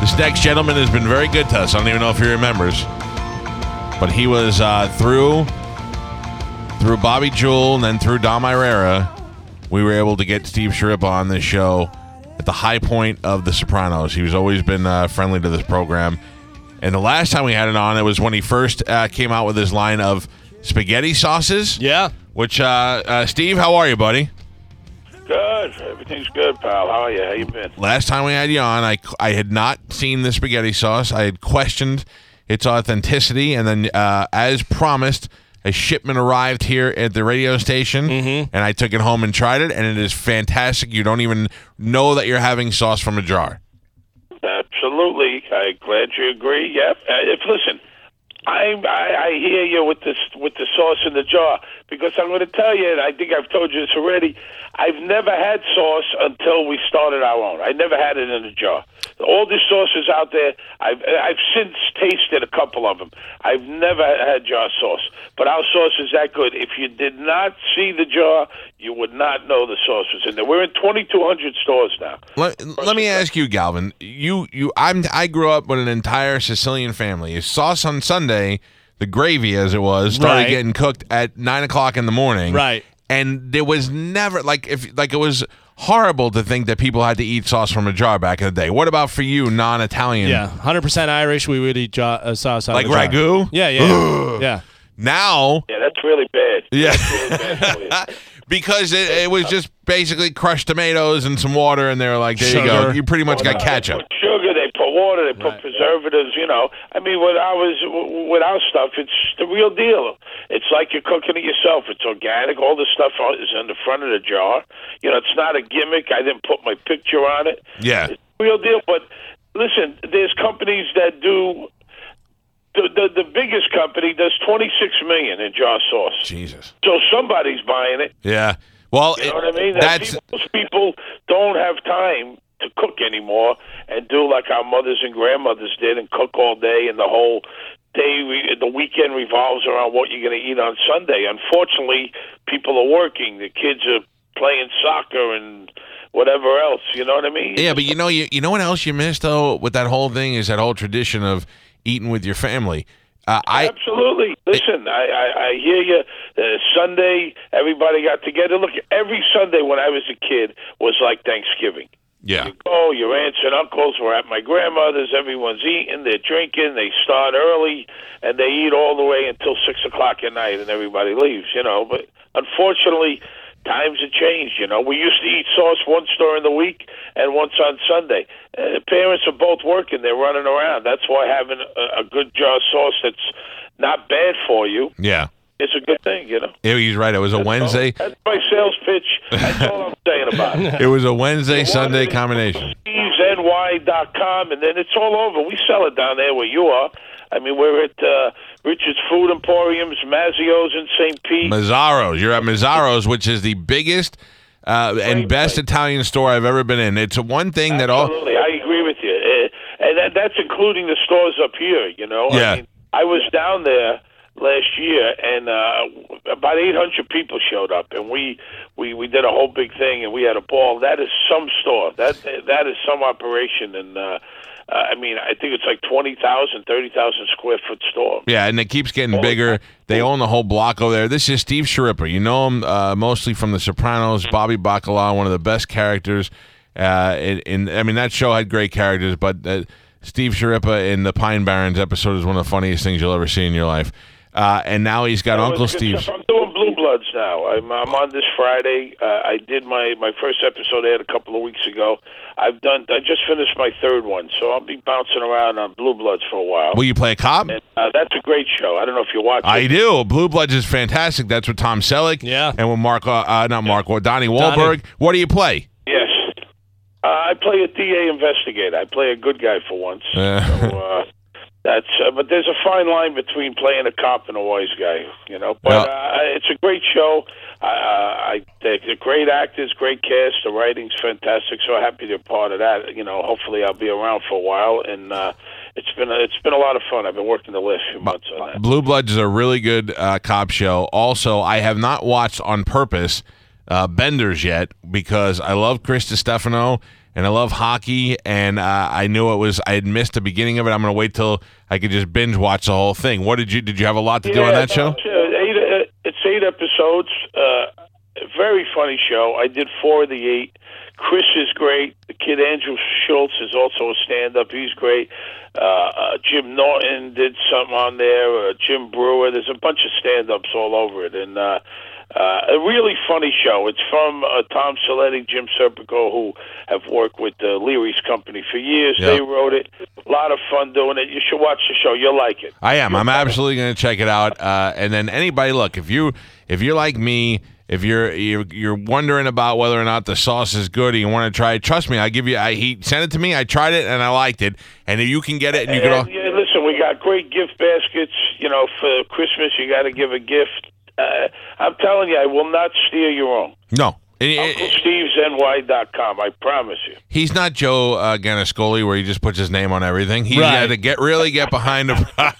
This next gentleman has been very good to us. I don't even know if he remembers. But he was uh, through through Bobby Jewell and then through Dom Irrera. We were able to get Steve Schirippa on this show at the high point of The Sopranos. He's always been uh, friendly to this program. And the last time we had it on, it was when he first uh, came out with his line of spaghetti sauces. Yeah. Which, uh, uh, Steve, how are you, buddy? Good. Everything's good, pal. How are you? How you been? Last time we had you on, I, I had not seen the spaghetti sauce. I had questioned its authenticity. And then, uh, as promised, a shipment arrived here at the radio station, and I took it home and tried it, and it is fantastic. You don't even know that you're having sauce from a jar. Absolutely. I'm glad you agree. Yep. Uh, if listen, I, I I hear you with this with the sauce in the jar because I'm going to tell you, I think I've told you this already. I've never had sauce until we started our own. I never had it in a jar. All the sauces out there, I've I've since tasted a couple of them. I've never had jar sauce, but our sauce is that good. If you did not see the jar, you would not know the sauce was in there. We're in 2,200 stores now. Let, let me ask you, Galvin. You you I'm I grew up with an entire Sicilian family. Sauce on Sunday, the gravy as it was, started Right. getting cooked at nine o'clock in the morning. Right. And there was never like if like it was horrible to think that people had to eat sauce from a jar back in the day. What about for you, non-Italian? Yeah. 100% Irish. We would eat jo- uh, sauce out Like of a jar. ragu? Yeah, yeah. yeah. Now, Yeah, that's really bad. yeah. Really bad for you. because it, it was just basically crushed tomatoes and some water, and they were like, "There you go, Sugar. you pretty much got They ketchup." put sugar, they put water, they put Right. preservatives. You know, I mean, with ours, with our stuff, it's the real deal. It's like you're cooking it yourself. It's organic. All the stuff is in the front of the jar. You know, it's not a gimmick. I didn't put my picture on it. Yeah. It's the real deal. But listen, there's companies that do. The, the the biggest company does 26 million in jar sauce. Jesus. So somebody's buying it. Yeah. Well, You know what I mean? That's people, most people don't have time to cook anymore and do like our mothers and grandmothers did and cook all day and the whole day, re- the weekend revolves around what you're going to eat on Sunday. Unfortunately, people are working. The kids are playing soccer and whatever else. You know what I mean? Yeah, but you know, you you know what else you missed though with that whole thing is that whole tradition of eating with your family. Uh, I Absolutely. Listen, I, I, I hear you. Uh, Sunday, everybody got together. Look, every Sunday when I was a kid was like Thanksgiving. yeah You go, your aunts and uncles were at my grandmother's. Everyone's eating, they're drinking, they start early, and they eat all the way until six o'clock at night, and everybody leaves. You know, but unfortunately, times have changed. You know, we used to eat sauce once during the week and once on Sunday. Uh, parents are both working; they're running around. That's why having a, a good jar of sauce that's not bad for you yeah. It's a good thing. You know. Yeah, He's right. It was a Wednesday. That's my sales pitch. That's all I'm saying about it. It was a Wednesday Sunday combination. Steve'sNY.com, and then it's all over. We sell it down there where you are. I mean, we're at uh, Richard's Food Emporiums, Mazzio's in St. Pete. Mazzaro's. You're at Mazzaro's, which is the biggest uh, and best. Italian store I've ever been in. It's one thing that all. Absolutely, I agree with you, uh, and that, that's including the stores up here. You know, Yeah. I mean, I was down there last year, and uh, about 800 people showed up, and we we we did a whole big thing, and we had a ball. That is some store. That that is some operation, and. Uh, uh, I mean, I think it's like 20,000, 30,000 square foot store. Yeah, and it keeps getting bigger. They own the whole block over there. This is Steve Schirippa. You know him uh, mostly from The Sopranos. Bobby Bacala, one of the best characters. Uh, in, in I mean, that show had great characters, but uh, Steve Schirippa in the Pine Barrens episode is one of the funniest things you'll ever see in your life. Uh, and now he's got Uncle was good Steve's. stuff. I'm doing Blue Bloods now. I'm, I'm on this Friday. Uh, I did my my first episode I had a couple of weeks ago. I've done. I just finished my third one, so I'll be bouncing around on Blue Bloods for a while. Will you play a cop? And, uh, that's a great show. I don't know if you watch it. I it. do. Blue Bloods is fantastic. That's with Tom Selleck. Yeah. And with Mark, uh, uh, not Mark, well, Donnie Donnie. Wahlberg. What do you play? Yes. Uh, I play a DA investigator. I play a good guy for once. Yeah. So, uh, that's uh, but there's a fine line between playing a cop and a wise guy, you know. But uh, it's a great show. Uh, I think the great actors, great cast. The writing's fantastic. So happy to be part of that. You know, hopefully I'll be around for a while, and uh, it's been a, it's been a lot of fun. I've been working the last few months on that. Blue Bloods is a really good uh, cop show. Also, I have not watched on purpose uh, Benders yet because I love Chris Stefano and I love hockey, and uh, I knew it was I had missed the beginning of it. I'm going to wait till I could just binge watch the whole thing. What did you did you have a lot to do on that show? It's, uh, eight, uh, it's eight episodes. Uh, very funny show. I did four of the eight. Chris is great. The kid Andrew Schulz is also a stand-up. He's great. Uh, uh, Jim Norton did something on there. Uh, Jim Breuer. There's a bunch of stand-ups all over it, and uh, uh, a really funny show. It's from uh, Tom Sellitti, Jim Serpico, who have worked with uh, Leary's company for years. Yeah. They wrote it. A lot of fun doing it. You should watch the show. You'll like it. I am. I'm absolutely going to check it out. Uh, and then anybody, look if you if you're like me, if you're you're, you're wondering about whether or not the sauce is good, and you want to try it, trust me. I give you. I he sent it to me. I tried it and I liked it. And if you can get it, and you can. All, yeah, listen, we got great gift baskets. You know, for Christmas, you got to give a gift. Uh, I'm telling you, I will not steal your own. no. And it- it- UncleStevesNY.com. I promise you. he's not Joe uh, Gannascoli, where he just puts his name on everything. He Right. had to get really get behind him. I'm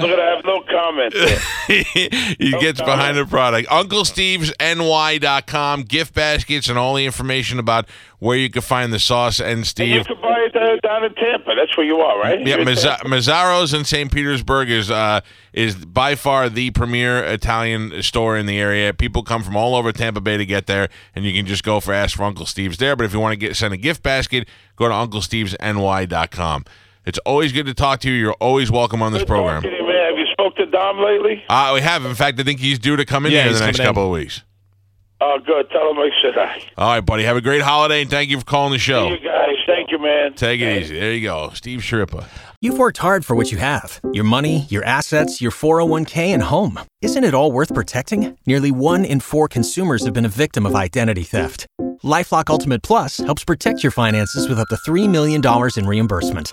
going to have no comment there. he gets behind the product. UncleStevesNY.com, gift baskets, and all the information about where you can find the sauce. And And you can buy it uh, down in Tampa. That's where you are, right? yeah, Mazza- Mazzaro's in St. Petersburg is uh, is by far the premier Italian store in the area. People come from all over Tampa Bay to get there, and you can just go for Ask for Uncle Steve's there. But if you want to get send a gift basket, go to UncleStevesNY.com. It's always good to talk to you. You're always welcome on this Good program. talking to you, man. Have you spoke to Dom lately? Uh, we have. In fact, I think he's due to come in Yeah, here in the next coming in. couple of weeks. Oh, good. Tell him I said hi. All right, buddy. Have a great holiday, and thank you for calling the show. You guys, thank you, man. Take it easy. There you go. Steve Schirippa. You've worked hard for what you have your money, your assets, your 401k, and home. Isn't it all worth protecting? Nearly one in four consumers have been a victim of identity theft. Lifelock Ultimate Plus helps protect your finances with up to $3 million in reimbursement.